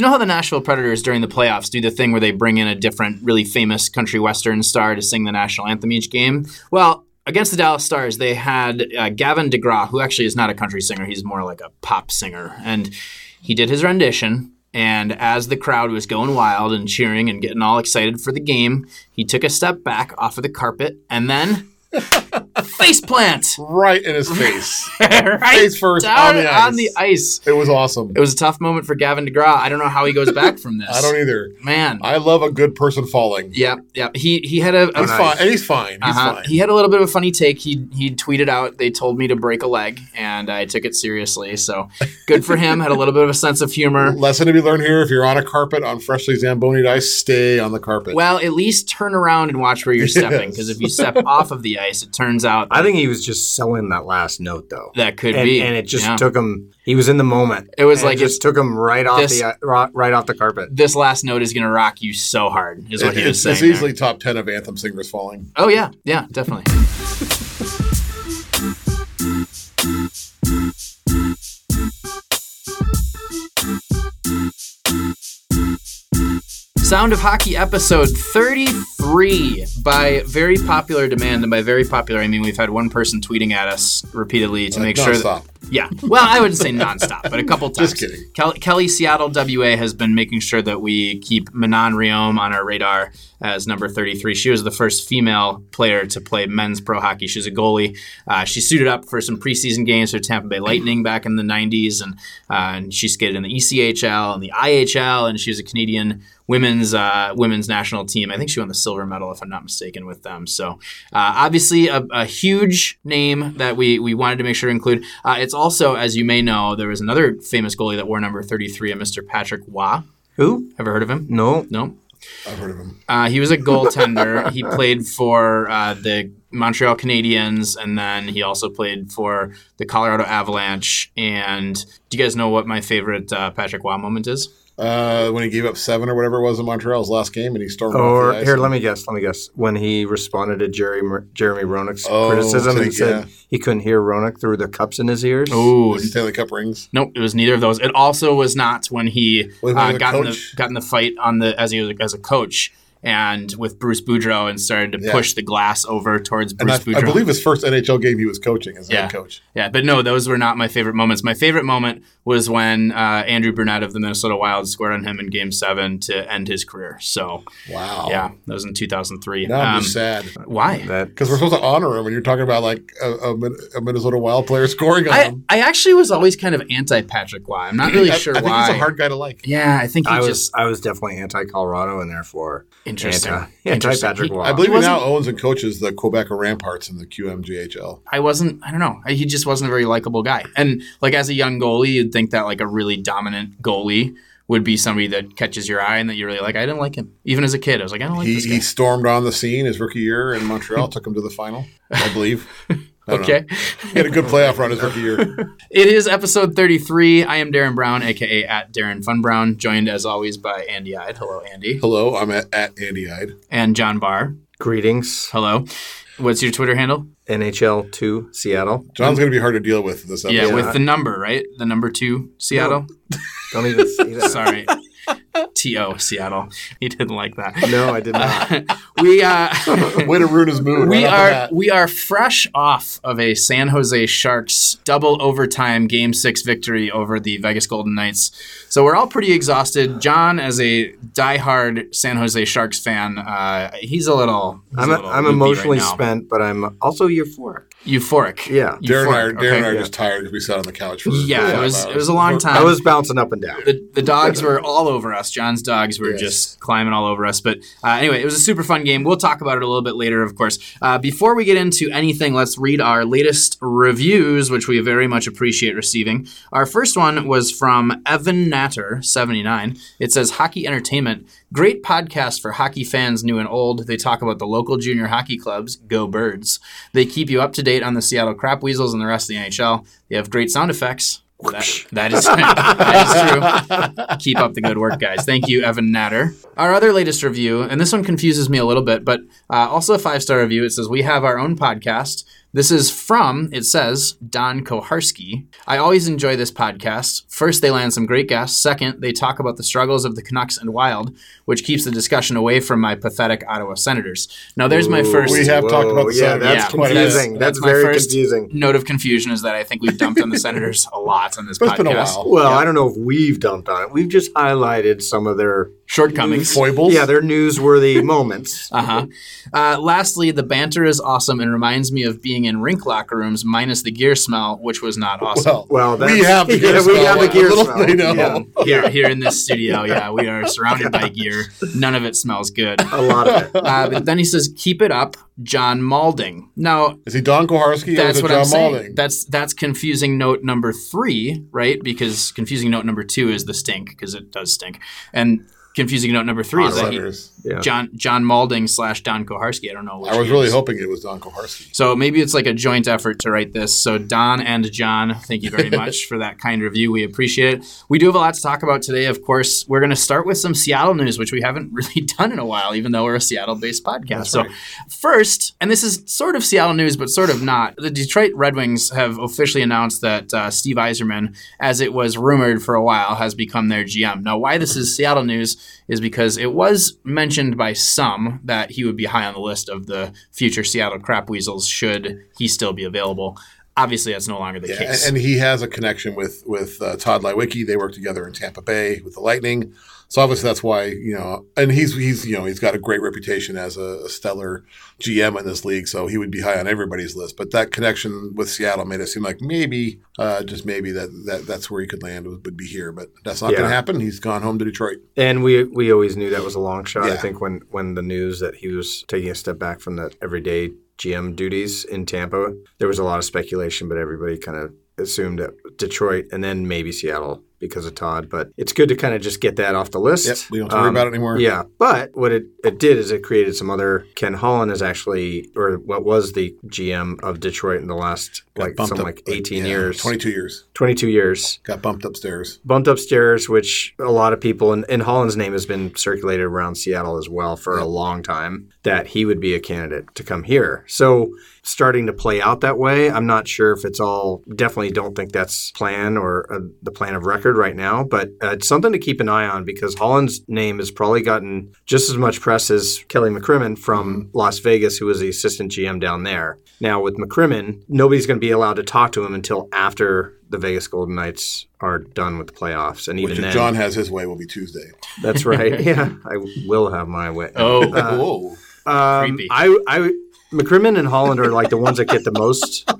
You know how the Nashville Predators during the playoffs do the thing where they bring in a different, really famous country western star to sing the national anthem each game? Well, against the Dallas Stars, they had uh, Gavin DeGraw, who actually is not a country singer; he's more like a pop singer, and he did his rendition. And as the crowd was going wild and cheering and getting all excited for the game, he took a step back off of the carpet and then face plant Right in his face. right Face first on the ice. on the ice. It was awesome. It was a tough moment for Gavin DeGraw. I don't know how he goes back from this. I don't either. Man. I love a good person falling. yeah, yeah. He he had a, He's fine. And he's fine. He's uh-huh. fine. He had a little bit of a funny take. He he tweeted out, "They told me to break a leg," and I took it seriously. So good for him. had a little bit of a sense of humor. Lesson to be learned here: if you're on a carpet on freshly zambonied ice, stay on the carpet. Well, at least turn around and watch where you're stepping, Yes. because if you step off of the ice, it turns out I think he was just selling that last note though. that could and, be, and it just yeah. took him. He was in the moment. It was And like it just took him right off this- the uh, right off the carpet. this last note is going to rock you so hard. Is what It- he was it's, saying. it's there. easily top ten of anthem singers falling. Oh yeah, yeah, definitely. Sound of Hockey episode 33 by very popular demand. And by very popular, I mean we've had one person tweeting at us repeatedly to make sure that. Nonstop. Yeah. Well, I wouldn't say nonstop, but a couple times. Just kidding. Kel- Kelly Seattle WA has been making sure that we keep Manon Rhéaume on our radar as number 33. She was the first female player to play men's pro hockey. She's a goalie. Uh, she suited up for some preseason games for Tampa Bay Lightning back in the 90s, and, uh, and she skated in the ECHL and the IHL, and she was a Canadian women's uh, women's national team. I think she won the silver medal, if I'm not mistaken, with them. So uh, obviously a, a huge name that we we wanted to make sure to include. Uh, it's also, as you may know, there was another famous goalie that wore number 33, a Mr. Patrick Roy. Who? Ever heard of him? No. No. I've heard of him. Uh, he was a goaltender. he played for uh, the Montreal Canadiens, and then he also played for the Colorado Avalanche. And do you guys know what my favorite uh, Patrick Roy moment is? Uh, when he gave up seven or whatever it was in Montreal's last game, and he stormed Or off the ice. here, let me guess. Let me guess. When he responded to Jerry Jeremy Roenick's Oh, criticism so and he- said yeah. he couldn't hear Roenick through the cups in his ears. Oh, The Stanley Cup rings. Nope, it was neither of those. It also was not when he Wait, uh, was it got in the got in the fight on the as he was as a coach and with Bruce Boudreau and started to Yeah. push the glass over towards And I, Bruce I believe his first NHL game he was coaching as Yeah. head coach. yeah, but no, those were not my favorite moments. My favorite moment was when uh, Andrew Brunette of the Minnesota Wild scored on him in Game Seven to end his career. So Wow. yeah, that was in 2003. Now I'm Um, sad why? Because we're supposed to honor him, and you're talking about like a, a, a Minnesota Wild player scoring on I, him. I actually was always kind of anti Patrick Roy. I'm not really I, sure I think why. he's a hard guy to like. yeah, I think he I was I was definitely anti Colorado and therefore interesting. anti anti Interesting. Patrick Roy. I believe he, wasn't- now owns and coaches the Quebec Ramparts in the QMJHL. I wasn't. I don't know. He just wasn't a very likable guy. And like as a young goalie, you'd think that like a really dominant goalie would be somebody that catches your eye and that you're really like. I didn't like him even as a kid. I was like, I don't like He, this guy. he stormed on the scene his rookie year in Montreal, took him to the final, I believe. I don't know. Okay. He had a good playoff run his rookie year. It is episode 33. I am Darren Brown, aka at Darren Fun Brown, joined as always by Andy Ide. Hello, Andy. Hello, I'm at, at Andy Ide. And John Barr. Greetings, Hello. What's your Twitter handle? NHL two Seattle. John's going to be hard to deal with this episode. Yeah, with the number, right? The number two, Seattle. Don't even say that. Sorry. T.O. Seattle. He didn't like that. No, I did not. we uh Way to ruin his mood. we right are we are fresh off of a San Jose Sharks double overtime game six victory over the Vegas Golden Knights. So we're all pretty exhausted. John, as a diehard San Jose Sharks fan, uh, he's a little. he's I'm a a, little I'm emotionally right spent, but I'm also euphoric. euphoric. Yeah. Darren and I are, Euphoric, Darren and I okay. are just tired because we sat on the couch for Yeah, it was hours. it was a long time. I was bouncing up and down. the, the dogs were all over us. John's dogs were Yes. just climbing all over us. But uh, anyway, it was a super fun game. We'll talk about it a little bit later, of course. Uh, before we get into anything, let's read our latest reviews, which we very much appreciate receiving. Our first one was from Evan Natter, 79. It says, Hockey Entertainment. Great podcast for hockey fans new and old. They talk about the local junior hockey clubs, Go Birds. They keep you up to date on the Seattle Crap Weasels and the rest of the NHL. They have great sound effects. That, that is that is true. Keep up the good work, guys. Thank you, Evan Natter. Our other latest review, and this one confuses me a little bit, but uh, also a five star review. It says we have our own podcast. This is from, it says, Don Koharski. I always enjoy this podcast. First, they land some great guests. Second, they talk about the struggles of the Canucks and Wild, which keeps the discussion away from my pathetic Ottawa Senators. Now, there's my Ooh, first We have talked about the yeah, Senators that's Yeah, quite a bit. confusing. That's- That's, that's my very first- confusing. note of confusion is that I think we've dumped on the Senators a lot on this But it's podcast. been a while. Well, I don't know if we've dumped on it. We've just highlighted some of their Shortcomings. Foibles. yeah, their newsworthy moments. Uh-huh. Uh, lastly, the banter is awesome and reminds me of being in rink locker rooms minus the gear smell, which was not awesome. Well, Well, that's, we have the gear yeah, we smell. have the gear Little smell. they know. Yeah, here, here in this studio, yeah, we are surrounded by gear. None of it smells good. a lot of it. Uh, but then he says, "Keep it up, John Malding." Now, Is he Don Koharski or that's is what John I'm saying. Malding? That's that's confusing note number three, right? Because confusing note number two is the stink because it does stink, and confusing note number three is that he. Yeah. John John Malding slash Don Koharski. I don't know. Which I was really is. hoping it was Don Koharski. So maybe it's like a joint effort to write this. So Don and John, thank you very much for that kind review. We appreciate it. We do have a lot to talk about today. Of course, we're going to start with some Seattle news, which we haven't really done in a while, even though we're a Seattle-based podcast. That's so right. first, and this is sort of Seattle news, but sort of not. The Detroit Red Wings have officially announced that uh, Steve Yzerman, as it was rumored for a while, has become their GM. Now, why this is Seattle news is because it was mentioned by some that he would be high on the list of the future Seattle Crap Weasels should he still be available. Obviously, that's no longer the Yeah, case. and, and he has a connection with with uh, Todd Lewicki. They work together in Tampa Bay with the Lightning. So obviously that's why you know, and he's he's you know he's got a great reputation as a, a stellar GM in this league. So he would be high on everybody's list. But that connection with Seattle made it seem like maybe, uh, just maybe that, that that's where he could land would, would be here. But that's not going to happen. He's gone home to Detroit. And we we always knew that was a long shot. I think when when the news that he was taking a step back from the everyday GM duties in Tampa, there was a lot of speculation, but everybody kind of assumed that Detroit and then maybe Seattle because of Todd. But it's good to kind of just get that off the list. Yep, we don't to worry Um, about it anymore. Yeah, but what it, it did is it created some other. Ken Holland is actually, or what was the GM of Detroit in the last like up, like eighteen yeah, years, twenty two years. 22 years Got bumped upstairs. bumped upstairs, which a lot of people, and, and Holland's name has been circulated around Seattle as well for a long time, that he would be a candidate to come here. So starting to play out that way. I'm not sure if it's all, definitely don't think that's plan or uh, the plan of record right now, but uh, it's something to keep an eye on because Holland's name has probably gotten just as much press as Kelly McCrimmon from Las Vegas, who was the assistant GM down there. Now with McCrimmon, nobody's going to be allowed to talk to him until after the Vegas Golden Knights are done with the playoffs, and even Which if then, John has his way will be Tuesday. that's right. yeah, I will have my way. oh, Uh, Whoa. Um, Creepy. I, I, McCrimmon and Holland are like the ones that get the most.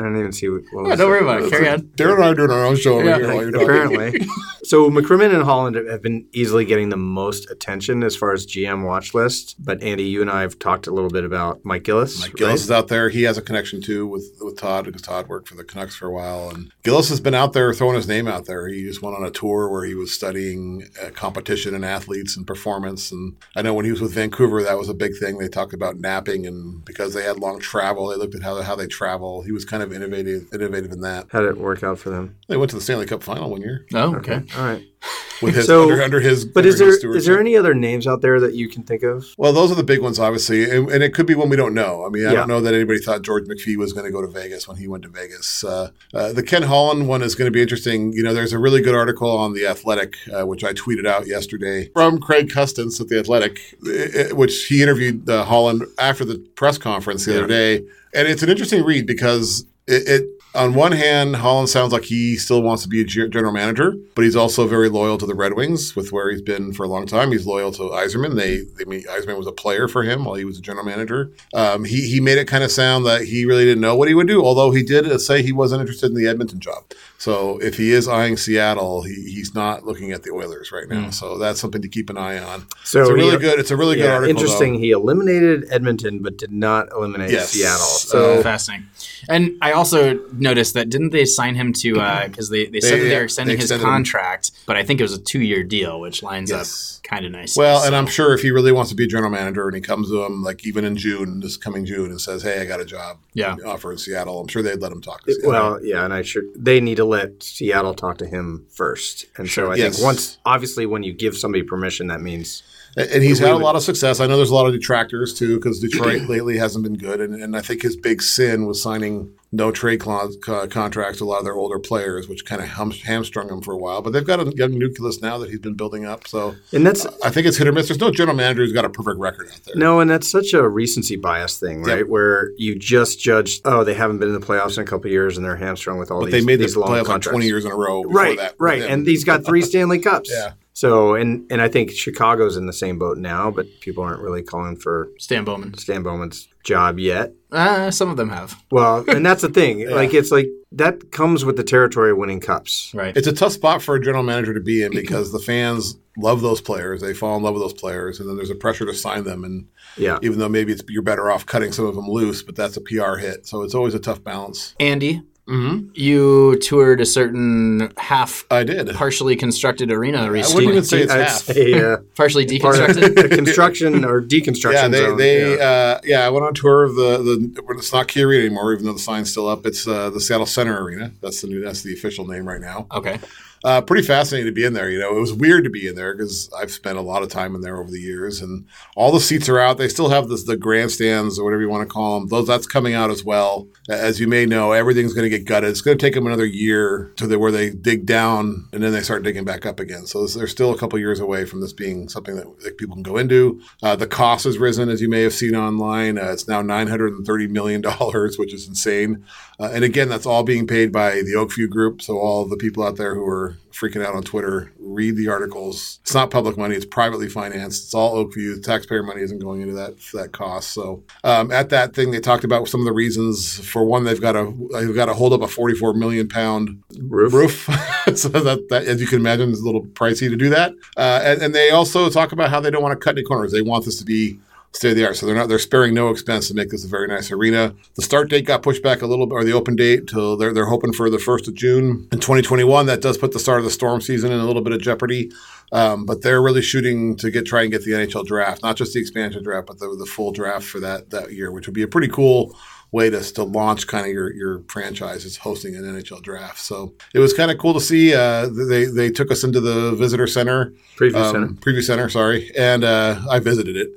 I don't even see what. what Yeah, was don't worry about it. Carry on. Darren and I are doing our own show over Yeah. here while you're. Apparently, so McCrimmon and Holland have been easily getting the most attention as far as GM watch list. But Andy, you and I have talked a little bit about Mike Gillis. Mike right? Gillis is out there. He has a connection too with, with Todd because Todd worked for the Canucks for a while. And Gillis has been out there throwing his name out there. He just went on a tour where he was studying uh, competition and athletes and performance. And I know when he was with Vancouver, that was a big thing. They talked about napping and because they had long travel, they looked at how, how they travel. He was kind of innovative innovative in that. How did it work out for them? They went to the Stanley Cup final one year Oh, okay. All right. with his So- under, under his. But under is there his is there any other names out there that you can think of? Well, those are the big ones, obviously, and, and it could be one we don't know. I mean, I Yeah. don't know that anybody thought George McPhee was going to go to Vegas when he went to Vegas. Uh, uh, the Ken Holland one is going to be interesting. You know, there's a really good article on the Athletic, uh, which I tweeted out yesterday from Craig Custance at the Athletic, i- i- which he interviewed uh, Holland after the press conference the Yeah. other day, and it's an interesting read because it. it on one hand, Holland sounds like he still wants to be a general manager, but he's also very loyal to the Red Wings with where he's been for a long time. He's loyal to Yzerman. They, they I mean, Yzerman was a player for him while he was a general manager. Um, he, he made it kind of sound that he really didn't know what he would do, although he did say he wasn't interested in the Edmonton job. So if he is eyeing Seattle, he, he's not looking at the Oilers right now. So that's something to keep an eye on. So it's a really he- good. It's a really good article. interesting. though. He eliminated Edmonton, but did not eliminate Yes. Seattle. Uh, So Fascinating. And I also noticed that didn't they sign him to because they, they said They- that they yeah, were extending they his extended him. contract, but I think it was a two year deal, which lines Yes. up kind of nice. Well, and I'm sure if he really wants to be a general manager and he comes to him like even in June, this coming June, and says, "Hey, I got a job Yeah. offer in Seattle," I'm sure they'd let him talk. To Seattle. Well, yeah, and I sure they need to let Seattle talk to him first. And so I Yes. think once, obviously, when you give somebody permission, that means And he's had a lot of success. I know there's a lot of detractors too, because Detroit lately hasn't been good. And, and I think his big sin was signing no trade co- contracts to a lot of their older players, which kind of hum, hamstrung him for a while. But they've got a young nucleus now that he's been building up. So and that's I think it's hit or miss. There's no general manager who's got a perfect record out there. no, and that's such a recency bias thing, right? Yep. Where you just judge, oh, they haven't been in the playoffs in a couple of years, and they're hamstrung with all But these. they made the these long playoffs like contracts. 20 years in a row. before Right, that. right, and he's got three Stanley Cups. Yeah. So, and and I think Chicago's in the same boat now, but people aren't really calling for Stan Bowman. Stan Bowman's job yet. Uh, some of them have. Well, and that's the thing. Like, it's like that comes with the territory of winning cups. Right. It's a tough spot for a general manager to be in because the fans love those players. They fall in love with those players, and then there's a pressure to sign them. And Yeah. even though maybe it's, you're better off cutting some of them loose, but that's a PR hit. So it's always a tough balance. Andy, Mm-hmm. you toured a certain half I did. partially constructed arena I recently. wouldn't even say it's I'd half. say uh, partially deconstructed. construction or deconstruction. Yeah, they, zone. they yeah. Uh, yeah. I went on tour of the the. It's not Key Arena anymore, even though the sign's still up. It's uh, the Seattle Center Arena. That's the new. That's the official name right now. okay. Uh, pretty fascinating to be in there. You know, it was weird to be in there because I've spent a lot of time in there over the years, and all the seats are out. They still have this, the grandstands or whatever you want to call them. Those that's coming out as well. As you may know, everything's going to get gutted. It's going to take them another year to the, where they dig down and then they start digging back up again. So they're still a couple years away from this being something that, that people can go into. Uh, the cost has risen, as you may have seen online. Uh, it's now nine hundred and thirty million dollars, which is insane. Uh, and again, that's all being paid by the Oakview Group. So all the people out there who are freaking out on Twitter, read the articles. It's not public money; it's privately financed. It's all Oakview. Taxpayer money isn't going into that that cost. So um, at that thing, they talked about some of the reasons. For one, they've got to they've got to hold up a forty-four million pound Roof. roof. so that, that, as you can imagine, is a little pricey to do that. Uh, and, and they also talk about how they don't want to cut any corners. They want this to be state of the art. So they're not they're sparing no expense to make this a very nice arena. The start date got pushed back a little bit, or the open date till they're they're hoping for the first of June in 2021. That does put the start of the storm season in a little bit of jeopardy. Um, but they're really shooting to get try and get the NHL draft, not just the expansion draft, but the, the full draft for that that year, which would be a pretty cool way to, to launch kind of your, your franchise is hosting an NHL draft. So it was kind of cool to see. Uh, they they took us into the visitor center, Preview um, center. preview center, sorry, and uh, I visited it.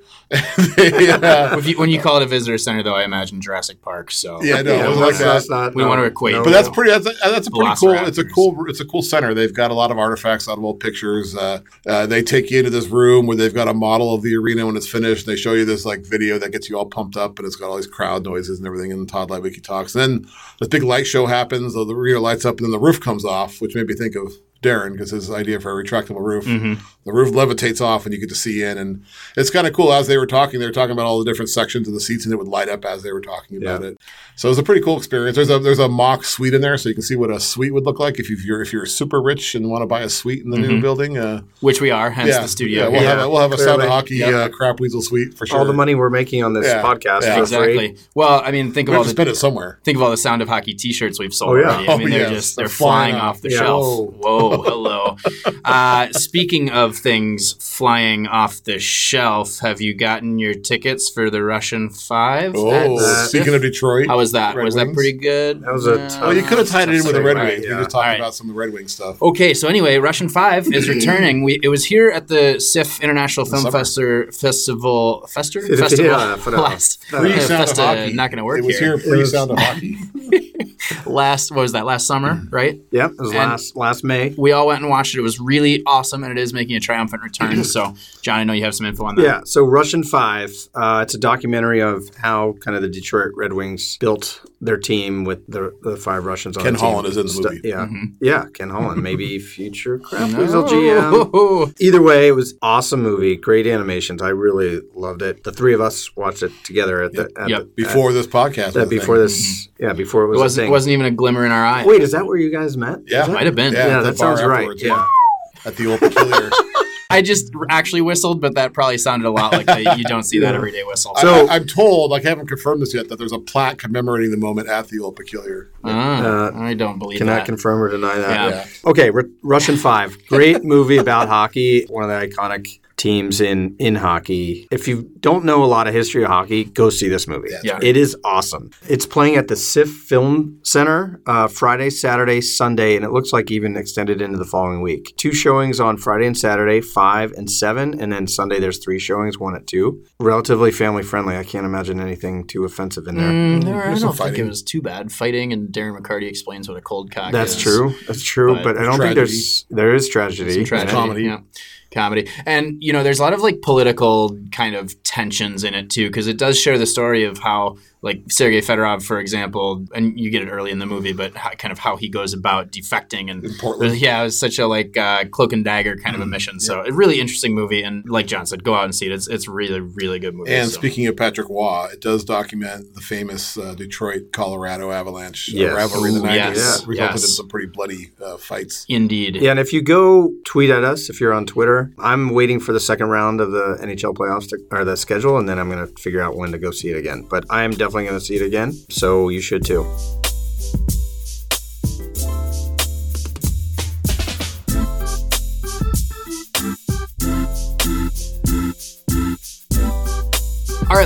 They, uh, you, when you call it a visitor center, though, I imagine Jurassic Park. So yeah, no, Yeah, it was well, like that's- that. not- We no, want to equate. no, But that's pretty. That's a, that's a pretty cool. It's a cool. It's a cool center. They've got a lot of artifacts, a lot of old pictures. Uh, uh, they take you into this room where they've got a model of the arena when it's finished. They show you this like video that gets you all pumped up, and it's got all these crowd noises and everything. And Todd Lewicki talks. then this big light show happens. The arena lights up, and then the roof comes off, which made me think of Darren because his idea for a retractable roof. The roof levitates off, and you get to see in, and it's kind of cool. As they were talking, they were talking about all the different sections of the seats, and it would light up as they were talking about Yeah. it. So it was a pretty cool experience. There's a there's a mock suite in there, so you can see what a suite would look like if you're if you're super rich and want to buy a suite in the new building. Uh, which we are, hence yeah, the studio. Yeah, we'll here. have a, we'll have a sound of hockey Yep. uh, crap weasel suite for sure. all the money we're making on this Yeah, podcast yeah. exactly. free. Well, I mean, think we of have all the spend it somewhere. think of all the sound of hockey T-shirts we've sold Oh, yeah. already. I mean, Oh, they're yes. just They're they're flying flying off off. the Yeah. shelf. Whoa, hello. uh, speaking of things flying off the shelf, have you gotten your tickets for the Russian Five? Oh, That's- speaking of Detroit, how was that? Red was that pretty good? That was a Uh, tough- well, you could have tied it in with the Red Right, Wings. yeah. We just talked All right. about some of the Red Wing stuff. Okay, so anyway, Russian Five is returning. We it was here at the SIFF International Film summer. Festi- Festival Fester Yeah, Festival for now. last Pre uh, sound of hockey. not going to work It was here. here pre sound of hockey. Last what was that? Last summer, right? Yep, it was And- last last May. We all went and watched it. It was really awesome, and it is making a triumphant return. so, John, I know you have some info on that. Yeah, so Russian Five. Uh, it's a documentary of how kind of the Detroit Red Wings built their team with the, the five Russians on Ken the team. Holland is in the Stu- movie. Yeah, Mm-hmm. yeah, Ken Holland, maybe future Crap No. Weasel GM. Either way, it was awesome movie, great animations. I really loved it. The three of us watched it together at the at Yep. the- Before this podcast, at- was a before thing. this. Yeah, before it It was a wasn't, thing. it wasn't even a glimmer in our eye. Wait, is that where you guys met? Yeah. That- Might have been. Yeah, Yeah, that sounds right. afterwards, Yeah. At the old peculiar. I just actually whistled, but that probably sounded a lot like the, you don't see that everyday whistle. So I, am told, like I haven't confirmed this yet, that there's a plaque commemorating the moment at the Old Peculiar. Ah, Uh, I don't believe Cannot that. confirm or deny that. Yeah. Yeah. Okay, R- Russian Five, great movie about hockey. One of the iconic teams in in hockey. If you don't know a lot of history of hockey, go see this movie. Yeah, it's Yeah. It is awesome. It's playing at the SIFF Film Center uh, Friday, Saturday, Sunday, and it looks like even extended into the following week. Two showings on Friday and Saturday, five and seven, and then Sunday there's three showings, one at two. Relatively family friendly. I can't imagine anything too offensive in there. Mm, there- I don't some think it was too bad. Fighting and Darren McCarty explains what a cold cock That's is. true. That's true. But But, I don't think there's there is tragedy. Some tragedy. comedy. Yeah. Comedy. And, you know, there's a lot of like political kind of tensions in it too, because it does share the story of how, like, Sergei Fedorov, for example, and you get it early in the movie, but how, kind of how he goes about defecting. And Portland. yeah, it was such a like uh, cloak and dagger kind Mm-hmm. of a mission. So a really interesting movie. And like John said, go out and see it. It's, it's really, really good movie. And so. speaking of Patrick Roy, it does document the famous uh, Detroit Colorado Avalanche uh, Yes. rivalry in the 90s. yes, That resulted yes. in some pretty bloody uh, fights. Indeed. Yeah, and if you go tweet at us, if you're on Twitter, I'm waiting for the second round of the NHL playoffs to, or the schedule, and then I'm going to figure out when to go see it again. But I am definitely going to see it again, so you should too.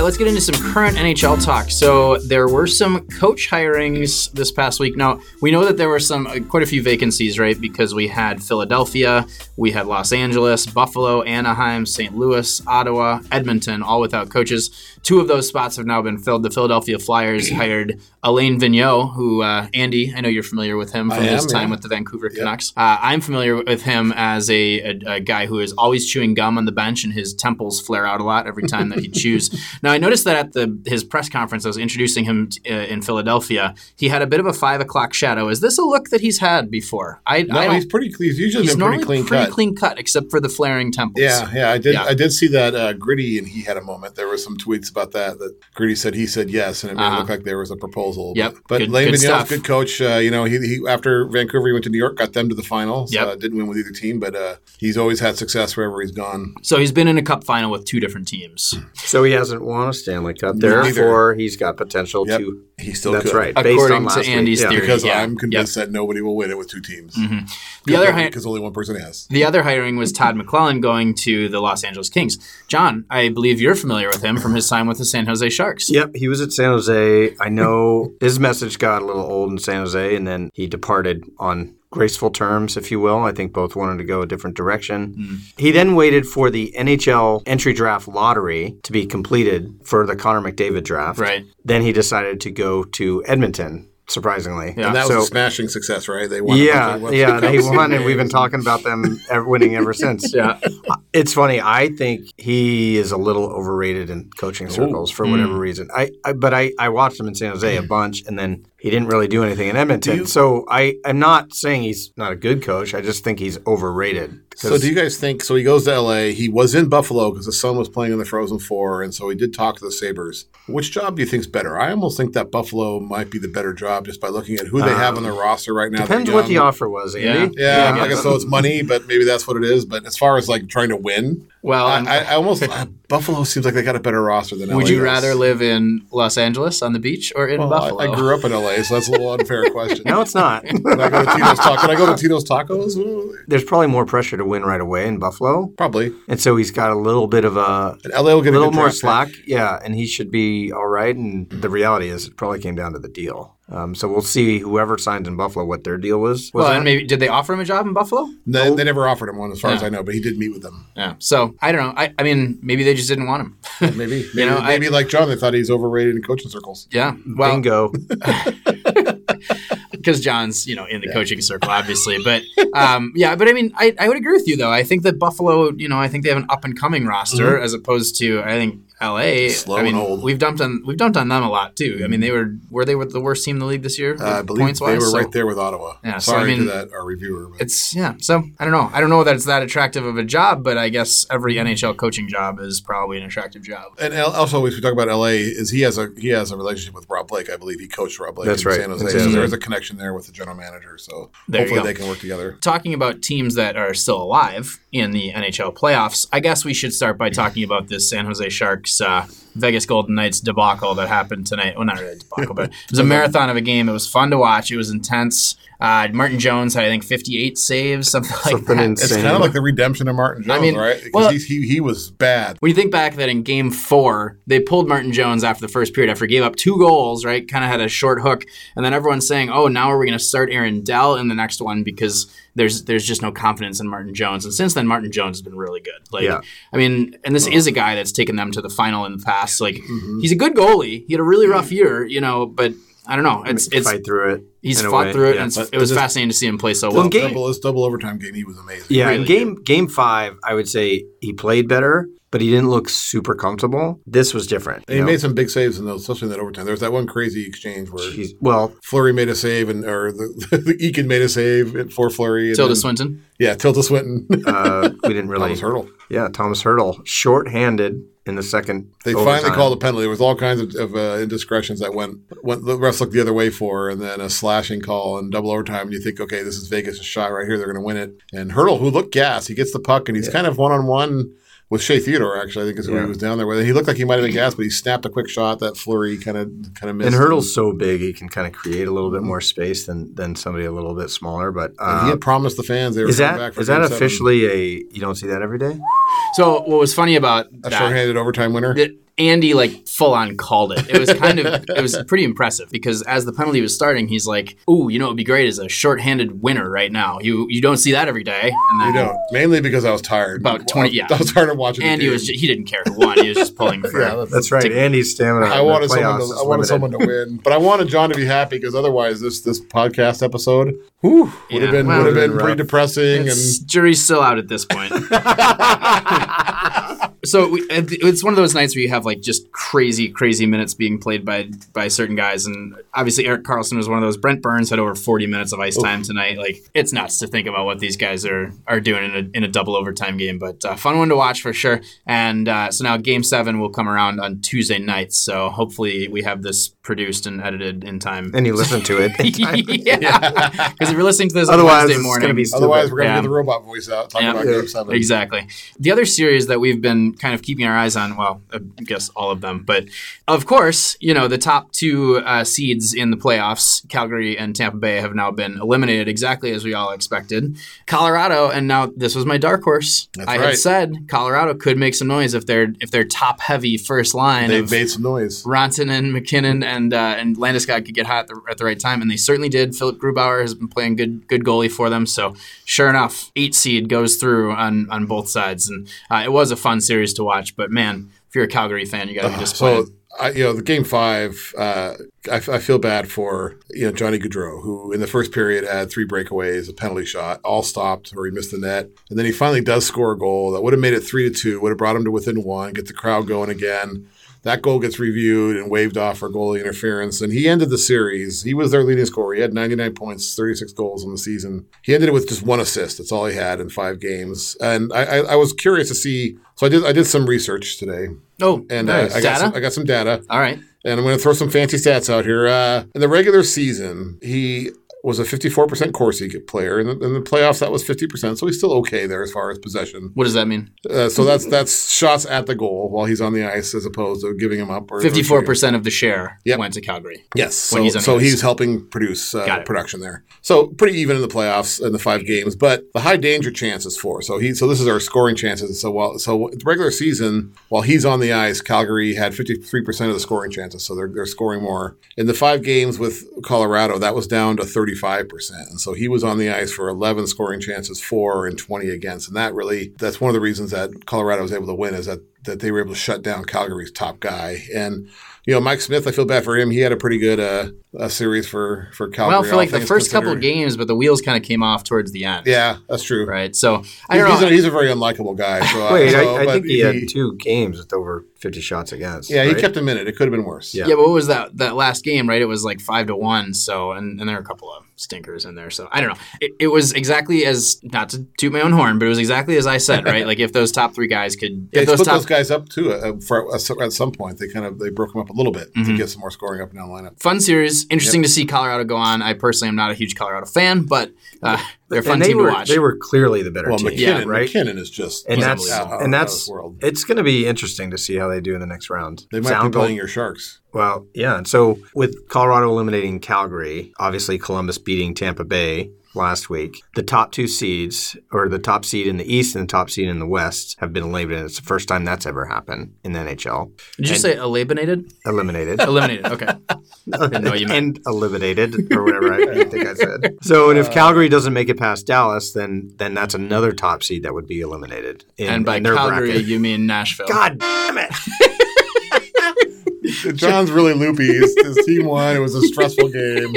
Let's get into some current NHL talk. So there were some coach hirings this past week. Now we know that there were some uh, quite a few vacancies, right? Because we had Philadelphia, we had Los Angeles, Buffalo, Anaheim, St. Louis, Ottawa, Edmonton, all without coaches. Two of those spots have now been filled. The Philadelphia Flyers hired Alain Vigneault, who uh, Andy, I know you're familiar with him from I his am, time yeah. with the Vancouver Canucks. Uh, I'm familiar with him as a, a, a guy who is always chewing gum on the bench, and his temples flare out a lot every time that he chews. Now, I noticed that at the his press conference, I was introducing him uh, in Philadelphia. He had a bit of a five o'clock shadow. Is this a look that he's had before? I, No, I he's pretty. He's usually he's pretty clean pretty cut. clean cut, except for the flaring temples. Yeah, yeah, I did. Yeah. I did see that uh, Gritty, and he had a moment. There were some tweets about that. That Gritty said he said yes, and it made Uh-huh. it look like there was a proposal. Yep, but, but good- Lane good Vigneault's good coach. Uh, you know, he, he after Vancouver, he went to New York, got them to the finals. Yep. Uh, didn't win with either team, but uh, he's always had success wherever he's gone. So he's been in a cup final with two different teams. So he hasn't won a Stanley Cup, Neither. therefore he's got potential Yep. to. He still That's could. right. based According on to last week. Andy's Yeah. theory. Because Yeah. I'm convinced that nobody will win it with two teams. Mm-hmm. The other hi- because only one person has. The other hiring was Todd McLellan going to the Los Angeles Kings. John, I believe you're familiar with him from his time with the San Jose Sharks. Yep, he was at San Jose. I know his message got a little old in San Jose, and then he departed on graceful terms, if you will. I think both wanted to go a different direction. He then waited for the NHL entry draft lottery to be completed for the Connor McDavid draft. Right. Then he decided to go to Edmonton, surprisingly. Yeah. And that was So- a smashing success, right? They won. a Yeah, bunch yeah, they won, and we've been talking about them winning ever since. Yeah. It's funny. I think he is a little overrated in coaching circles for whatever Mm. reason. I, I but I, I watched him in San Jose a bunch, and then he didn't really do anything in Edmonton. you- so I, I'm not saying he's not a good coach. I just think he's overrated. So do you guys think? So he goes to L.A. He was in Buffalo because his son was playing in the Frozen Four, and so he did talk to the Sabres. Which job do you think's better? I almost think that Buffalo might be the better job just by looking at who they have on their roster right now. Um, depends what the offer was, Andy. Yeah, Yeah, I guess so. It's money, but maybe that's what it is. But as far as like trying to win, Well, I, I, I almost Buffalo seems like they got a better roster than. would you does. rather live in Los Angeles on the beach or in Well, Buffalo? I, I grew up in LA, so that's a little unfair question. No, it's not. Can I go to Tito's Tacos? Can I go to Tito's Tacos? There's probably more pressure to win right away in Buffalo, Probably. and so he's got a little bit of a And LA will get a little more draft pick. slack. Yeah, and he should be all right. And the reality is, it probably came down to the deal. Um, so we'll see whoever signs in Buffalo what their deal was. was well, that? and maybe did they offer him a job in Buffalo? They, they never offered him one, as far as I know, but he did meet with them. Yeah. So I don't know. I, I mean, maybe they just didn't want him. Maybe, maybe, know, I- maybe like John, they thought he's overrated in coaching circles. yeah. Well, Bingo. because John's you know in the coaching circle, obviously. But um, yeah, but I mean, I, I would agree with you though. I think that Buffalo, you know, I think they have an up and coming roster Mm-hmm. as opposed to I think LA, Slow I mean, and old. we've dumped on we've dumped on them a lot too. I mean, they were were they the worst team in the league this year? Uh, I believe points they wise. were So right there with Ottawa. Yeah, so, Sorry I mean, to that our reviewer. But. It's yeah. So I don't know. I don't know that it's that attractive of a job, but I guess every NHL coaching job is probably an attractive job. And also, if we talk about LA, is he has a he has a relationship with Rob Blake. I believe he coached Rob Blake That's in right, San Jose. in San So there's a connection there with the general manager. So There hopefully they can work together. Talking about teams that are still alive in the NHL playoffs, I guess we should start by talking about this San Jose Uh, Vegas Golden Knights debacle that happened tonight. Well, not really a debacle, but it was a marathon of a game. It was fun to watch. It was intense. Uh, Martin Jones had, I think, 58 saves, something like Something that. in- It's kind of like the redemption of Martin Jones, I mean, right? Because well- he he was bad. When you think back that in game four, they pulled Martin Jones after the first period after he gave up two goals, right? Kind of had a short hook. And then everyone's saying, oh, now are we going to start Aaron Dell in the next one because there's there's just no confidence in Martin Jones. And since then, Martin Jones has been really good. Like, Yeah. I mean, and this is a guy that's taken them to the final in the past. Like, he's a good goalie. He had a really rough year, you know, but I don't know. It's it's fight through it. He's fought way, through it, yeah. and it's, it was this- fascinating to see him play so Well, well. game- Double his double overtime game, he was amazing. Yeah, Really in game game five, I would say he played better, but he didn't look super comfortable. This was different. And he know? made some big saves in those, especially in that overtime. There was that one crazy exchange where He's- well, Fleury made a save, and or the, the Eakin made a save for Fleury. and Tilda then- Swinton. Yeah, Tilda Swinton. uh, we didn't really. Tomas Hertl. Yeah, Tomas Hertl, short-handed in the second. They finally called a penalty. There was all kinds of, of uh, indiscretions that went, went the refs looked the other way for, and then a slashing call and double overtime. And you think, okay, this is Vegas' shot right here. They're going to win it. And Hertl, who looked gas, he gets the puck and he's kind of one on one with Shea Theodore. Actually, I think is who Yeah. he was down there with. He looked like he might have been gas, but he snapped a quick shot that Fleury kind of kind of missed. And Hertl's so big, he can kind of create a little bit more space than than somebody a little bit smaller. But And he uh, had promised the fans they were is coming that back for is that game seven. officially a? You don't see that every day. So what was funny about a that? shorthanded overtime winner? that Andy like full on called it. It was kind of it was pretty impressive because as the penalty was starting, he's like, "Ooh, you know, it'd be great as a short-handed winner right now. You you don't see that every day." And then you don't. Mainly because I was tired. About 20 yeah. I was tired of watching. the Andy game. was ju- he didn't care who won. He was just pulling for. Yeah, that's- That's right. Andy's stamina. I wanted someone. To, I wanted limited. someone to win, but I wanted John to be happy because otherwise, this this podcast episode, whew, would Yeah, have been well, would have been rough. pretty depressing. It's- jury's still out at this point. so we, it's one of those nights where you have like just crazy, crazy minutes being played by by certain guys, and obviously Erik Karlsson was one of those. Brent Burns had over forty minutes of ice time tonight. Like it's nuts to think about what these guys are are doing in a, in a double overtime game, but uh, fun one to watch for sure. And uh, so now Game Seven will come around on Tuesday nights. So hopefully we have this produced and edited in time. and you listen to it. in time. yeah, because if you're listening to this on Otherwise, Wednesday it's morning, going to be good. Otherwise, we're gonna Yeah. get the robot voice out talking Yeah. about Yeah. Game Seven. Exactly. The other series that we've been kind of keeping our eyes on, well, I guess all of them, but of course, you know, the top two uh, seeds in the playoffs, Calgary and Tampa Bay, have now been eliminated exactly as we all expected. Colorado, and now this was my dark horse. That's I had said Colorado could make some noise if they're if they're top heavy first line They've made some noise. Rantanen and MacKinnon and uh, and Landeskog could get hot at the, at the right time, and they certainly did. Philipp Grubauer has been playing good good goalie for them, so sure enough, eight seed goes through on on both sides, and uh, it was a fun series to watch. But man, if you're a Calgary fan, you got to be disappointed. So, I, you know, the game five, uh, I, I feel bad for you know Johnny Gaudreau, who in the first period had three breakaways, a penalty shot, all stopped, or he missed the net, and then he finally does score a goal that would have made it three to two, would have brought him to within one, get the crowd going again. That goal gets reviewed and waved off for goalie interference, and he ended the series. He was their leading scorer. He had 99 points, 36 goals in the season. He ended it with just one assist. That's all he had in five games. And I, I, I was curious to see. So I did I did some research today, oh, and nice. uh, I got data. some, I got some data. All right. And I'm going to throw some fancy stats out here. Uh, in the regular season, he was a 54% Corsi player. In the, in the playoffs, that was 50%. So he's still okay there as far as possession. What does that mean? Uh, so that's that's shots at the goal while he's on the ice as opposed to giving him up. Or, or Fifty four shooting him. percent of the share Yep. went to Calgary. Yes. So, he's so he's helping produce uh, production there. So pretty even in the playoffs in the five games, but the high danger chances for. So he so this is our scoring chances. So while so the regular season, while he's on the ice, Calgary had 53% of the scoring chances. So they're they're scoring more. In the five games with Colorado, that was down to 35%. And so he was on the ice for 11 scoring chances, 4 and 20 against. And that really that's one of the reasons that Colorado was able to win is that that they were able to shut down Calgary's top guy. And you know, Mike Smith, I feel bad for him. He had a pretty good uh, uh series for for Calgary. Well, for like the first couple of games, but the wheels kind of came off towards the end. Yeah, that's true. Right. So I He's, don't he's know. a, he's a very unlikable guy. So, Wait, so, I, I but think he, had two games with over 50 shots against. Yeah, he kept him in it. It could have been worse. Yeah. yeah, but what was that that last game? Right, it was like five to one. So, and, and there are a couple of stinkers in there. So I don't know. It, it was exactly as not to toot my own horn, but it was exactly as I said. Right, like if those top three guys could, Yeah, if those split top those guys up too. Uh, for uh, at some point, they kind of they broke them up a little bit Mm-hmm. to get some more scoring up and down the lineup. fun series, interesting to see Colorado go on. I personally am not a huge Colorado fan, but uh, they're a fun and they team were, to watch. They were clearly the better Well, team. MacKinnon, Yeah, right? MacKinnon is just And that's out- out- and that's world. it's going to be interesting to see how they do in the next round. They might Sound be playing your Sharks. Well, yeah. And so with Colorado eliminating Calgary, obviously Columbus beating Tampa Bay last week, the top two seeds, or the top seed in the East and the top seed in the West, have been eliminated. It's the first time that's ever happened in the NHL. Did you say eliminated? Eliminated. Eliminated. Okay. Didn't know you meant. and eliminated or whatever I, I think I said. So, and if uh, Calgary doesn't make it past Dallas, then then that's another top seed that would be eliminated. In, And by in their Calgary, bracket. you mean Nashville. God damn it! John's really loopy. His, his team won. It was a stressful game.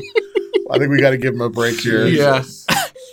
I think we got to give him a break here. Yeah.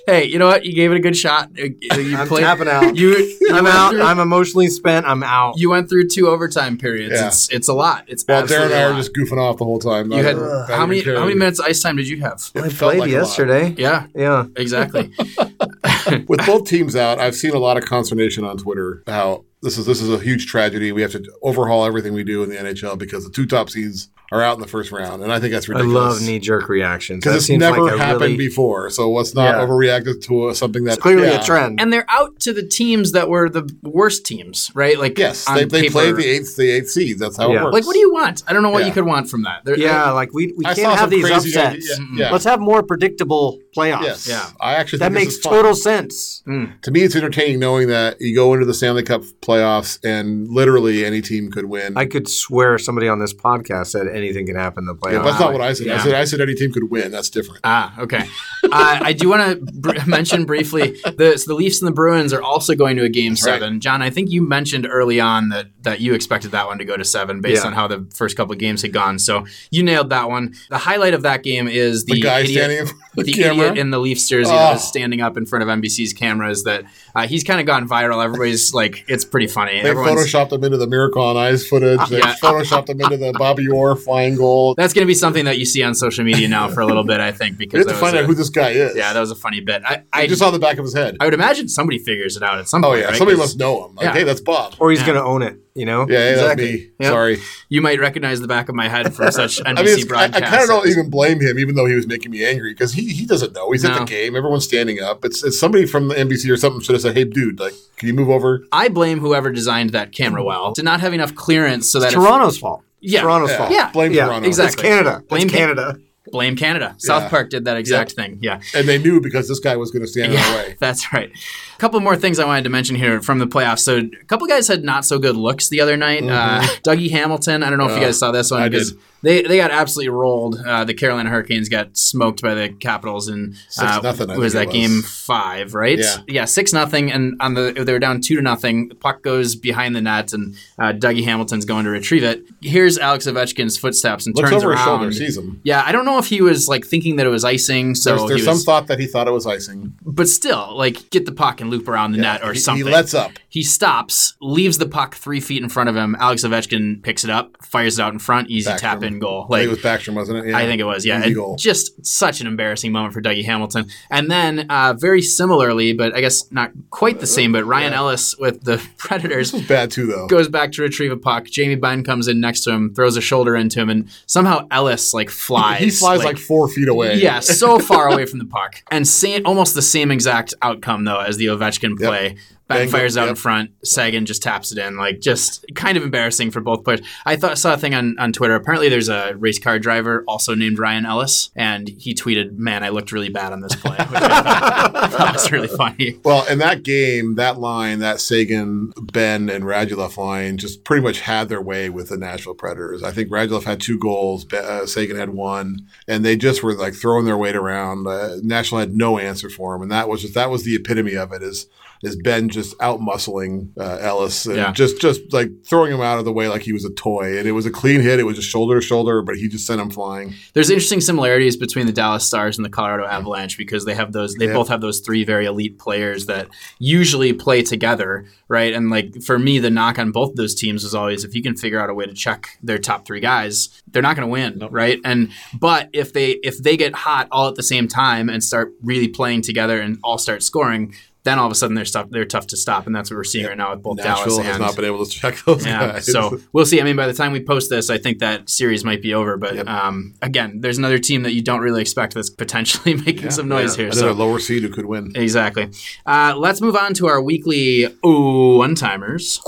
Hey, you know what? You gave it a good shot. Uh, You I'm played- tapping out. You, you I'm out. through- I'm emotionally spent. I'm out. you went through two overtime periods. Yeah. It's it's a lot. It's Well, Darren absolutely and I a were just goofing off the whole time. You Not- had not how many even how many minutes ice time did you have? It I played like yesterday. Yeah, Yeah. exactly. With both teams out, I've seen a lot of consternation on Twitter how this is this is a huge tragedy. We have to overhaul everything we do in the NHL because the two top seeds are out in the first round, and I think that's ridiculous. I love knee jerk reactions. because That it's never like happened really- before. So let's not Yeah. overreact to something that It's clearly yeah. a trend. and they're out to the teams that were the worst teams, right? Like Yes, they, they paper. played the eighth the eighth seed. That's how Yeah. it works. Like, what do you want? I don't know what Yeah. you could want from that. They're- yeah, like we, we I can't have these upsets. idea- yeah, Let's have more predictable playoffs. Yes. Yeah. I actually That think this makes is fun. total sense. Mm. To me, it's entertaining knowing that you go into the Stanley Cup playoffs and literally any team could win. I could swear somebody on this podcast said anything can happen in the playoffs. yeah, that's not what I said. I said I said any team could win. That's different. Ah, okay. uh, I do want to br- mention briefly the so the Leafs and the Bruins are also going to a game seven. John, I think you mentioned early on that that you expected that one to go to seven based Yeah. on how the first couple of games had gone. So you nailed that one. The highlight of that game is the, The, guy idiot, standing in front of the, the camera. idiot in the Leafs jersey Oh. was standing up in front of NBC's cameras. That uh, he's kind of gone viral. Everybody's like, it's pretty funny. they Everyone's- photoshopped them into the Miracle on Ice footage. Uh, they Yeah. photoshopped them into the Bobby Orr flying goal. that's going to be something that you see on social media now for a little bit, I think, We because have to find was out who this guy is. yeah, that was a funny bit. I, I I just saw the back of his head. I would imagine somebody figures it out at some Oh point. yeah, right? somebody 'Cause must know him. Like, Yeah. hey, that's Bob. Or he's Yeah. going to own it, you know? Yeah, hey, exactly. that's me. Yep. Sorry. You might recognize the back of my head from such NBC I mean, it's, I, I kind of don't even blame him, even though he was making me angry because he, he doesn't know. He's at the game. Everyone's standing up. It's, it's somebody from the NBC or something should have said, "Hey, dude, like, can you move over?" I blame whoever designed that camera well to not have enough clearance so that It's if- Toronto's fault. Yeah. Toronto's Yeah. fault. Yeah. Blame Yeah, Toronto. exactly. It's Canada. Blame it's Can- Canada. Blame Canada. South Yeah. Park did that exact thing. Yeah. And they knew because this guy was going to stand in the way. that's right. A couple more things I wanted to mention here from the playoffs. So, a couple guys had not so good looks the other night. Uh, Dougie Hamilton. I don't know if you Mm-hmm. Uh, guys saw this one I did. They they got absolutely rolled. Uh, the Carolina Hurricanes got smoked by the Capitals in Six uh, nothing, Was that was. game five? Right? Yeah. six nothing. And on the they were down two to nothing. The puck goes behind the net, and uh, Dougie Hamilton's going to retrieve it. Here's Alex Ovechkin's footsteps and Looks turns over around. his shoulder, sees him. Yeah, I don't know if he was like thinking that it was icing. So There's, there's he some was, thought that he thought it was icing. but still, like get the puck and loop around the net or he, something. He lets up. He stops, leaves the puck three feet in front of him. Alex Ovechkin picks it up, fires it out in front, easy Backstrom. tap in goal. I think Like it was Backstrom, wasn't it? Yeah. I think it was, yeah. Just such an embarrassing moment for Dougie Hamilton. And then, uh, very similarly, but I guess not quite the same, but Ryan Ellis with the Predators This was bad too, though. goes back to retrieve a puck. Jamie Benn comes in next to him, throws a shoulder into him, and somehow Ellis like flies. He flies like, four feet away. Yeah, so far away from the puck. And same, almost the same exact outcome, though, as the Ovechkin Yep. Play. Benn Bang, fires out in front. Seguin just taps it in. Like, just kind of embarrassing for both players. I thought saw a thing on, on Twitter. Apparently, there's a race car driver also named Ryan Ellis, and he tweeted, "Man, I looked really bad on this play," which I thought, was really funny. Well, in that game, that line, that Seguin, Benn, and Radulov line just pretty much had their way with the Nashville Predators. I think Radulov had two goals, uh, Seguin had one, and they just were like throwing their weight around. Uh, Nashville had no answer for him, and that was just that was the epitome of it. Is is Benn just out muscling uh, Ellis and Yeah. just just like throwing him out of the way like he was a toy. And it was a clean hit. It was just shoulder to shoulder, but he just sent him flying. There's interesting similarities between the Dallas Stars and the Colorado Avalanche because they have those. They Yeah. both have those three very elite players that usually play together, right? And like for me, the knock on both of those teams is always if you can figure out a way to check their top three guys, they're not going to win, right? And but if they if they get hot all at the same time and start really playing together and all start scoring. Then all of a sudden they're tough. They're tough to stop, and that's what we're seeing right now with both Nashville Dallas has and not been able to check those yeah, guys. so we'll see. I mean, by the time we post this, I think that series might be over. But Yep. um, again, there's another team that you don't really expect that's potentially making Yeah, some noise yeah. here. Another So lower seed who could win. exactly. Uh, let's move on to our weekly one timers.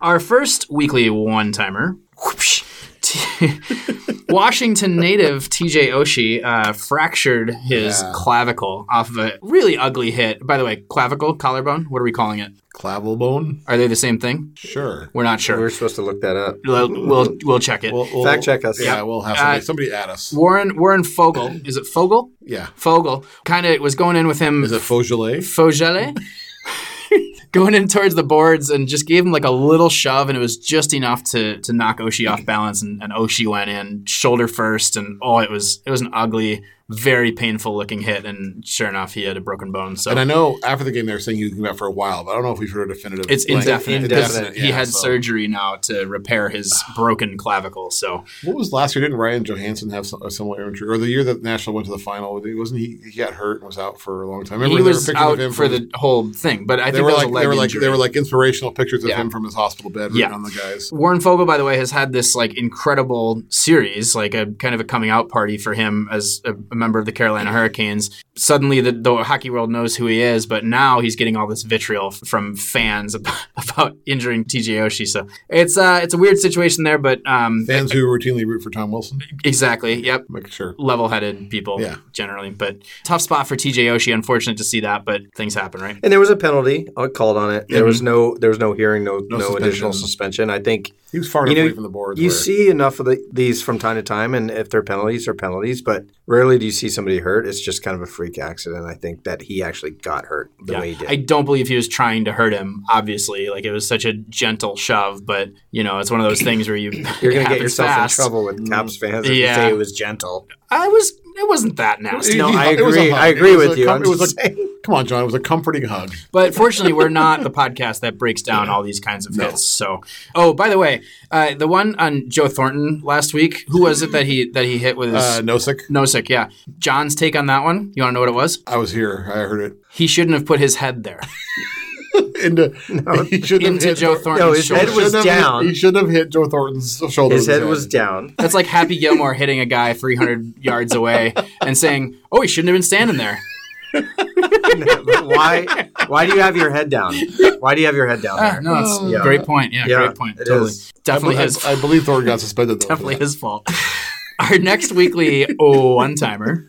Our first weekly one timer. Washington native TJ Oshie uh, fractured his Yeah. clavicle off of a really ugly hit. By the way, clavicle, collarbone, what are we calling it? Clavelbone? Are they the same thing? Sure. We're not sure. We're supposed to look that up. We'll, we'll, we'll check it. We'll, we'll- Fact check us. Yeah, Yeah. we'll have somebody, Uh, somebody at us. Warren Warren Fogel is it Fogel? Yeah. Fogel kind of was going in with him. Is it Faugelet? Fogele? going in towards the boards and just gave him like a little shove, and it was just enough to to knock Oshie off balance, and, and Oshie went in shoulder first, and oh, it was it was an ugly, very painful looking hit, and sure enough, he had a broken bone. So And I know after the game they were saying he was going be out for a while, but I don't know if we've heard a definitive. it's blanket. indefinite. indefinite, because he had so- surgery now to repair his broken clavicle. So What was last year? Didn't Ryan Johansen have some, a similar injury? Or the year that Nashville went to the final, wasn't he? He got hurt and was out for a long time. Remember he were was out for the whole thing, but I They think were that was like they were like injury. they were like inspirational pictures of Yeah. him from his hospital bed Yeah. on the guys. Warren Fogle, by the way, has had this like incredible series, like a kind of a coming out party for him as a, a member of the Carolina Hurricanes. Suddenly, the, the hockey world knows who he is, but now he's getting all this vitriol from fans about, about injuring TJ Oshie. So it's uh, it's a weird situation there, but um, Fans who routinely root for Tom Wilson, exactly, yep. make sure. Level-headed people, Yeah. generally, but tough spot for TJ Oshie. Unfortunate to see that, but things happen, right? And there was a penalty uh, called on it. There was no there was no hearing, no no, suspension. additional suspension. I think He was far You know, away from the boards. you where- see enough of the, these from time to time, and if they're penalties, they're penalties. But rarely do you see somebody hurt. It's just kind of a freak accident. I think that he actually got hurt the Yeah. way he did. I don't believe he was trying to hurt him. Obviously, like it was such a gentle shove, but you know, it's one of those things where you You're going to get yourself fast. in trouble with Caps fans if Yeah. you say it was gentle. I was. It wasn't that nasty. No, I it was a agree. I agree was with you. com- it was a- Come on, John. It was a comforting hug. But fortunately, we're not the podcast that breaks down all these kinds of No. hits. So, oh, by the way, uh, the one on Joe Thornton last week, who was it that he that he hit with his Uh, Nosek, Nosek? Yeah, John's take on that one. You want to know what it was? I was here. I heard it. He shouldn't have put his head there. Into, he should have Into hit Joe Thor- Thornton's No, his head shoulder. was shouldn't have hit- down. he should have hit Joe Thornton's shoulder. His with head was down. That's like Happy Gilmore hitting a guy 300 yards away and saying, "Oh, he shouldn't have been standing there." why? Why do you have your head down? Why do you have your head down Ah, there? no, it's Yeah. great point. Yeah, Yeah, great point. it Totally, is. definitely I, his I, I believe Thornton got suspended. Though, definitely his fault. Our next weekly oh one timer.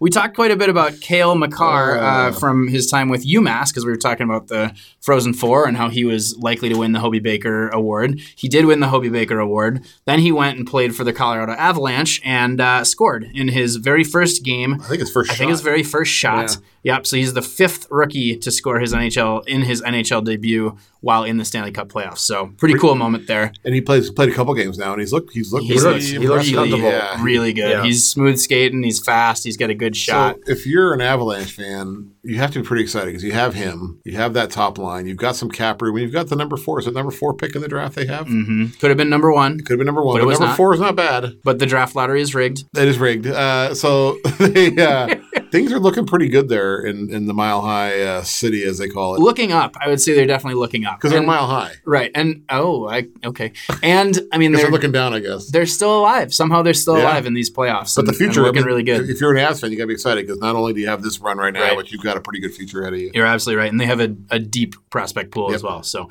We talked quite a bit about Cale Makar uh, Oh. from his time with UMass because we were talking about the Frozen Four and how he was likely to win the Hobey Baker Award. He did win the Hobey Baker Award. Then he went and played for the Colorado Avalanche and uh, scored in his very first game I think his first. I think his very first shot. Yep. So he's the fifth rookie to score his NHL in his NHL debut while in the Stanley Cup playoffs. So pretty cool moment there. and he plays played a couple games now, and he's looked he's looked He's really, looks- he looks impressive. Yeah. Really good. Yeah. He's smooth skating. He's fast. He's got a good shot. So if you're an Avalanche fan, you have to be pretty excited because you have him, you have that top line, you've got some cap room, and you've got the number four. Is it number four pick in the draft they have? hmm Could have been number one, Could have been number one, But but, number not. four is not bad. but the draft lottery is rigged. It is rigged. Uh, so they, uh, things are looking pretty good there in, in the Mile High uh, City, as they call it, Looking up, I would say they're definitely looking up because they're Mile High. Right. And oh, I okay. And I mean, they're they're looking down, I guess. they're still alive. Somehow they're still Yeah. alive in these playoffs. But the and- and future, I looking mean, really good. If you're an Avs fan, you got to be excited because not only do you have this run right now, Right. but you've got a pretty good future ahead of you. You're absolutely right, and they have a, a deep prospect pool as well. So,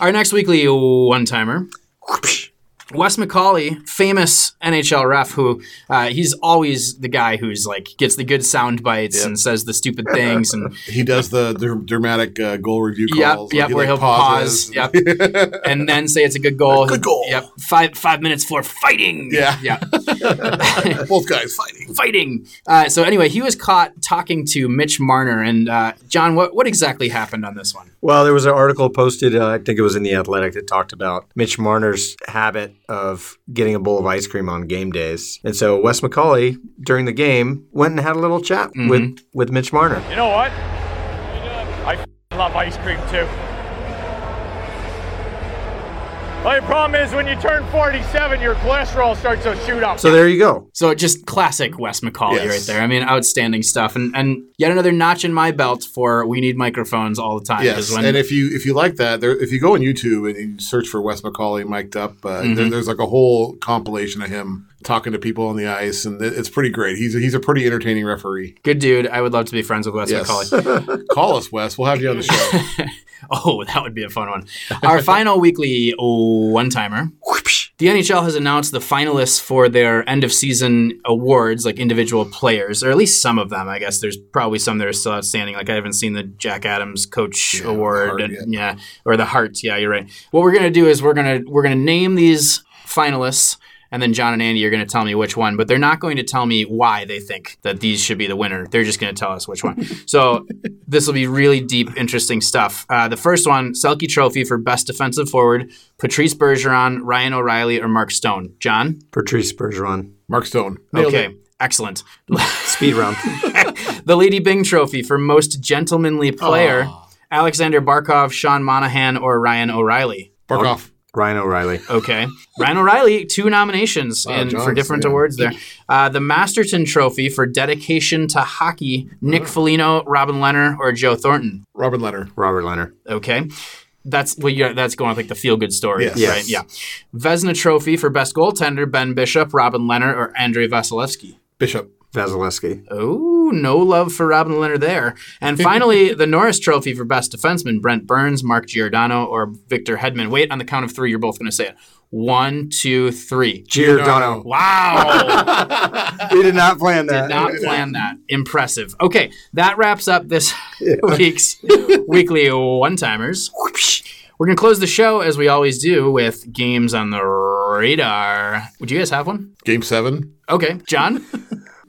our next weekly one timer, Wes McCauley, famous NHL ref, who uh, he's always the guy who's like gets the good sound bites Yep. and says the stupid things, and He does the dr- dramatic uh, goal review Yep, calls. yep, he, where he'll pauses. pause, and then say it's a good goal. Good goal. Yep, five five minutes for fighting. Yeah. yeah. Both guys fighting. fighting. Uh, so anyway, he was caught talking to Mitch Marner. And uh, John, what, what exactly happened on this one? Well, there was an article posted, uh, I think it was in The Athletic, that talked about Mitch Marner's habit of getting a bowl of ice cream on game days. And so Wes McCauley, during the game, went and had a little chat with, mm-hmm. with Mitch Marner. You know what? I love ice cream too. Only problem is when you turn 47, your cholesterol starts to shoot up. So there you go. So just classic Wes McCauley Yes. right there. I mean, outstanding stuff, and and yet another notch in my belt for we need microphones all the time. Yes, when- and if you if you like that, there, if you go on YouTube and you search for Wes McCauley mic'd up, uh, Mm-hmm. there, there's like a whole compilation of him talking to people on the ice, and it's pretty great. He's a, he's a pretty entertaining referee. good dude, I would love to be friends with Wes Yes. McCauley. Call us, Wes. We'll have you on the show. Oh, that would be a fun one. Our final weekly one timer. The NHL has announced the finalists for their end of season awards, like individual players, or at least some of them. I guess there's probably some that are still outstanding. Like I haven't seen the Jack Adams Coach Yeah, Award, and- yeah, or the Hart. Yeah, you're right. What we're gonna do is we're gonna we're gonna name these finalists. And then John and Andy are going to tell me which one, but they're not going to tell me why they think that these should be the winner. They're just going to tell us which one. So this will be really deep, interesting stuff. Uh, the first one, Selke Trophy for Best Defensive Forward, Patrice Bergeron, Ryan O'Reilly, or Mark Stone. John? Patrice Bergeron. Mark Stone. Nailed Okay, it. excellent. Speed round. the Lady Byng Trophy for Most Gentlemanly Player, Alexander Barkov, Sean Monahan, or Ryan O'Reilly. Barkov. Ryan O'Reilly. Okay. Ryan O'Reilly, two nominations Wow, in, for different yeah. awards there. Uh, the Masterton Trophy for dedication to hockey, Nick Foligno, Robin Lehner, or Joe Thornton. Robin Lehner. Robert Leonard. Okay. That's well, yeah, that's going with like the feel good story, Yes. right? Yes. Yeah. Vezina Trophy for best goaltender, Ben Bishop, Robin Lehner, or Andrei Vasilevskiy. Bishop. Vasilevskiy. Oh, no love for Robin Lehner there. And finally, the Norris Trophy for best defenseman, Brent Burns, Mark Giordano, or Victor Hedman. Wait, on the count of three, you're both going to say it. One, two, three. Giordano. Wow. we did not plan that. Did not plan that. Impressive. Okay, that wraps up this week's weekly one timers. We're going to close the show as we always do with games on the radar. Would you guys have one? Game seven. Okay, John?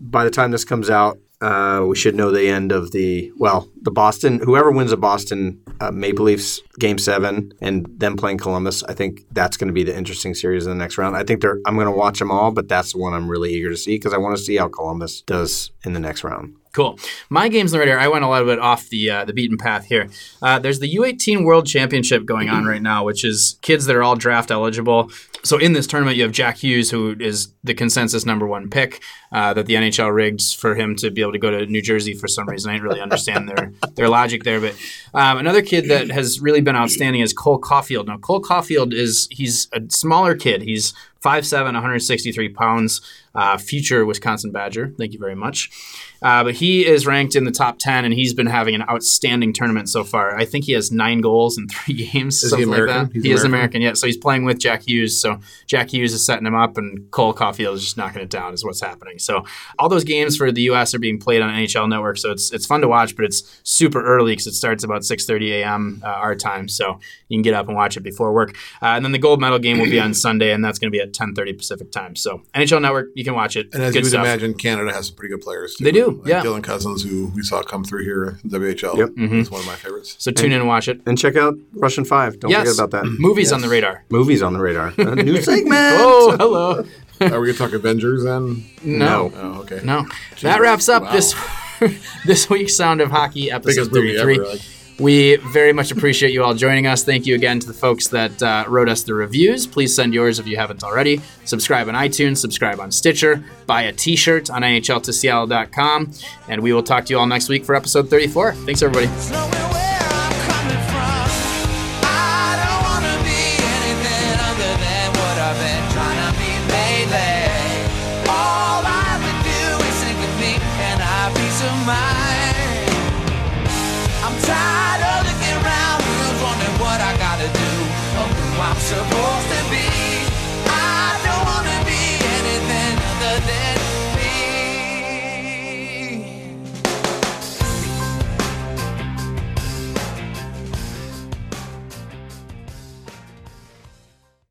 By the time this comes out, uh, we should know the end of the well, the Boston. Whoever wins the Boston uh, Maple Leafs game seven and them playing Columbus, I think that's going to be the interesting series in the next round. I think they're. I'm going to watch them all, but that's the one I'm really eager to see because I want to see how Columbus does in the next round. Cool. My games on the radar. I went a little bit off the uh, the beaten path here. Uh, there's the U18 World Championship going on right now, which is kids that are all draft eligible. So in this tournament, you have Jack Hughes, who is the consensus number one pick uh, that the NHL rigged for him to be able to go to New Jersey for some reason. I didn't really understand their their logic there, but um, another kid that has really been outstanding is Cole Caufield. Now Cole Caufield is he's a smaller kid. He's 5'7", 163 pounds. Uh, future Wisconsin Badger. Thank you very much. Uh, but he is ranked in the top 10, and he's been having an outstanding tournament so far. I think he has nine goals in three games. Is he something like American? that. He's he is American? American, yeah. So he's playing with Jack Hughes. So Jack Hughes is setting him up, and Cole Caufield is just knocking it down, is what's happening. So all those games for the U.S. are being played on NHL Network. So it's it's fun to watch, but it's super early because it starts about 6:30 a.m. Uh, our time. So you can get up and watch it before work. Uh, and then the gold medal game will be on Sunday, and that's going to be at 10:30 Pacific time. So NHL Network, you can watch it. And as Good you would stuff. imagine, Canada has some pretty good players. Too. They do, Like yeah. Dylan Cozens, who we saw come through here in WHL, Yep. Mm-hmm. is one of my favorites. So tune in and watch it. And check out Russian Five. Don't Yes. forget about that. Movies on the radar. Movies on the radar. A new segment. Oh, hello. Are we going to talk Avengers then? No. Oh, okay. No. That wraps up Wow. this this week's Sound of Hockey episode Biggest movie 33. We very much appreciate you all joining us. Thank you again to the folks that uh, wrote us the reviews. Please send yours if you haven't already. Subscribe on iTunes, subscribe on Stitcher, buy a t shirt on NHLToSeattle.com, and we will talk to you all next week for episode 34. Thanks, everybody.